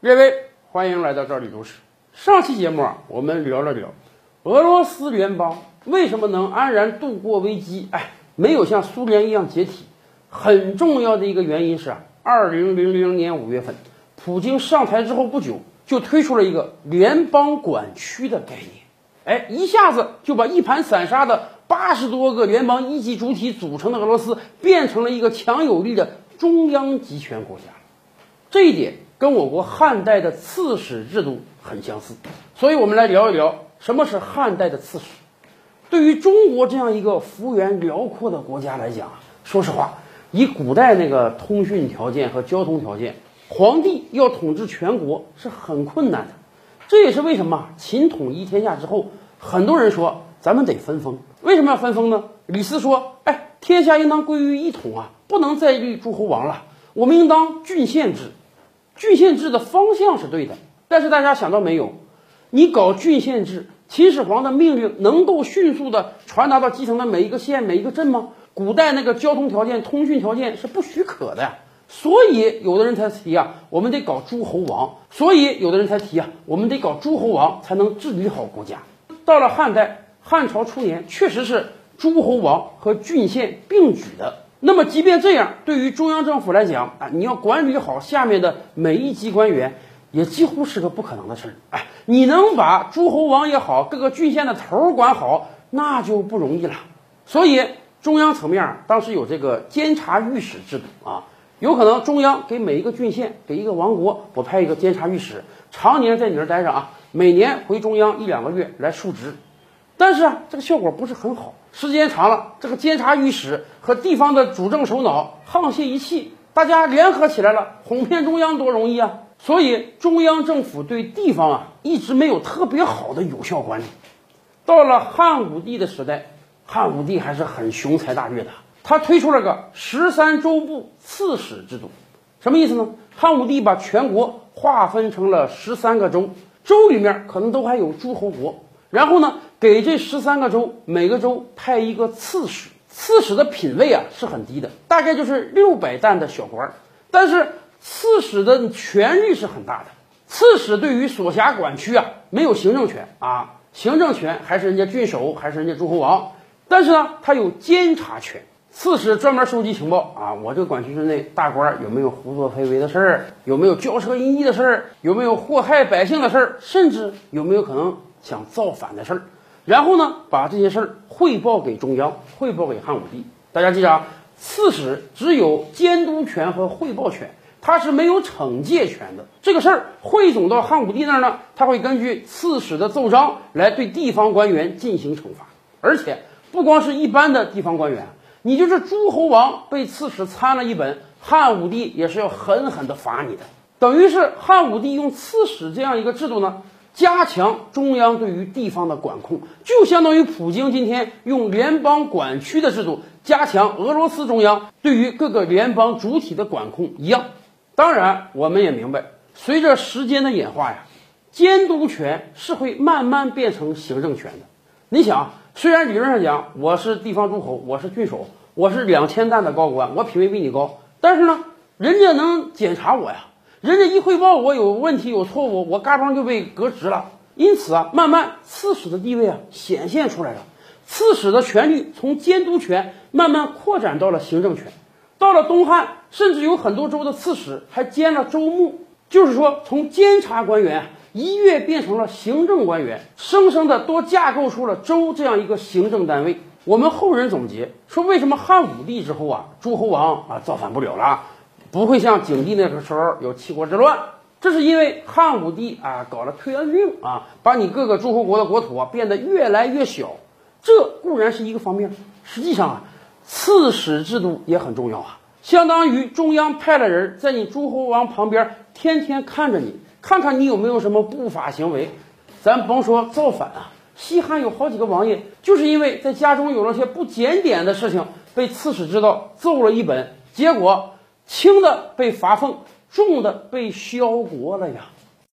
各位，欢迎来到这里都市。上期节目啊，我们聊了聊俄罗斯联邦为什么能安然度过危机，哎，没有像苏联一样解体。很重要的一个原因是啊，二零零零年五月份，普京上台之后不久，就推出了一个联邦管区的概念，哎，一下子就把一盘散沙的八十多个联邦一级主体组成的俄罗斯，变成了一个强有力的中央集权国家。这一点跟我国汉代的刺史制度很相似，所以我们来聊一聊什么是汉代的刺史。对于中国这样一个幅员辽阔的国家来讲，说实话。以古代那个通讯条件和交通条件，皇帝要统治全国是很困难的。这也是为什么秦统一天下之后，很多人说咱们得分封。为什么要分封呢？李斯说：“哎，天下应当归于一统啊，不能再立诸侯王了。我们应当郡县制。郡县制的方向是对的，但是大家想到没有？你搞郡县制，秦始皇的命令能够迅速的传达到基层的每一个县、每一个镇吗？”古代那个交通条件、通讯条件是不许可的呀，所以有的人才提啊，我们得搞诸侯王。所以有的人才提啊，我们得搞诸侯王才能治理好国家。到了汉代，汉朝初年，确实是诸侯王和郡县并举的。那么即便这样，对于中央政府来讲啊，你要管理好下面的每一级官员，也几乎是个不可能的事儿。哎，你能把诸侯王也好，各个郡县的头儿管好，那就不容易了。所以。中央层面当时有这个监察御史制度啊，有可能中央给每一个郡县、给一个王国，我派一个监察御史，常年在你这儿待着啊，每年回中央一两个月来述职。但是啊，这个效果不是很好，时间长了，这个监察御史和地方的主政首脑沆瀣一气，大家联合起来了，哄骗中央多容易啊！所以中央政府对地方啊一直没有特别好的有效管理。到了汉武帝的时代。汉武帝还是很雄才大略的，他推出了个十三州部刺史制度，什么意思呢？汉武帝把全国划分成了十三个州，州里面可能都还有诸侯国，然后呢，给这十三个州每个州派一个刺史，刺史的品位啊是很低的，大概就是六百担的小官儿，但是刺史的权力是很大的，刺史对于所辖管区啊没有行政权啊，行政权还是人家郡守，还是人家诸侯王。但是呢，他有监察权，刺史专门收集情报啊。我这个管区之内大官有没有胡作非为的事儿，有没有骄奢淫逸的事儿，有没有祸害百姓的事儿，甚至有没有可能想造反的事儿。然后呢，把这些事儿汇报给中央，汇报给汉武帝。大家记着啊，刺史只有监督权和汇报权，他是没有惩戒权的。这个事儿汇总到汉武帝那儿呢，他会根据刺史的奏章来对地方官员进行惩罚，而且。不光是一般的地方官员，你就是诸侯王被刺史参了一本，汉武帝也是要狠狠的罚你的。等于是汉武帝用刺史这样一个制度呢，加强中央对于地方的管控，就相当于普京今天用联邦管区的制度加强俄罗斯中央对于各个联邦主体的管控一样。当然，我们也明白，随着时间的演化呀，监督权是会慢慢变成行政权的。你想。虽然理论上讲我是地方诸侯，我是郡守，我是两千担的高官，我品位比你高，但是呢，人家能检查我呀，人家一汇报我有问题有错误，我嘎嘣就被革职了。因此啊，慢慢刺史的地位啊显现出来了，刺史的权力从监督权慢慢扩展到了行政权。到了东汉，甚至有很多州的刺史还兼了州牧，就是说从监察官员。一跃变成了行政官员，生生的多架构出了州这样一个行政单位。我们后人总结说，为什么汉武帝之后啊，诸侯王啊造反不了了，不会像景帝那个时候有七国之乱？这是因为汉武帝啊搞了推恩令啊，把你各个诸侯国的国土啊变得越来越小。这固然是一个方面，实际上啊，刺史制度也很重要啊，相当于中央派了人在你诸侯王旁边，天天看着你。看看你有没有什么不法行为，咱甭说造反啊，西汉有好几个王爷，就是因为在家中有了些不检点的事情，被刺史知道，奏了一本，结果轻的被罚俸，重的被削国了呀。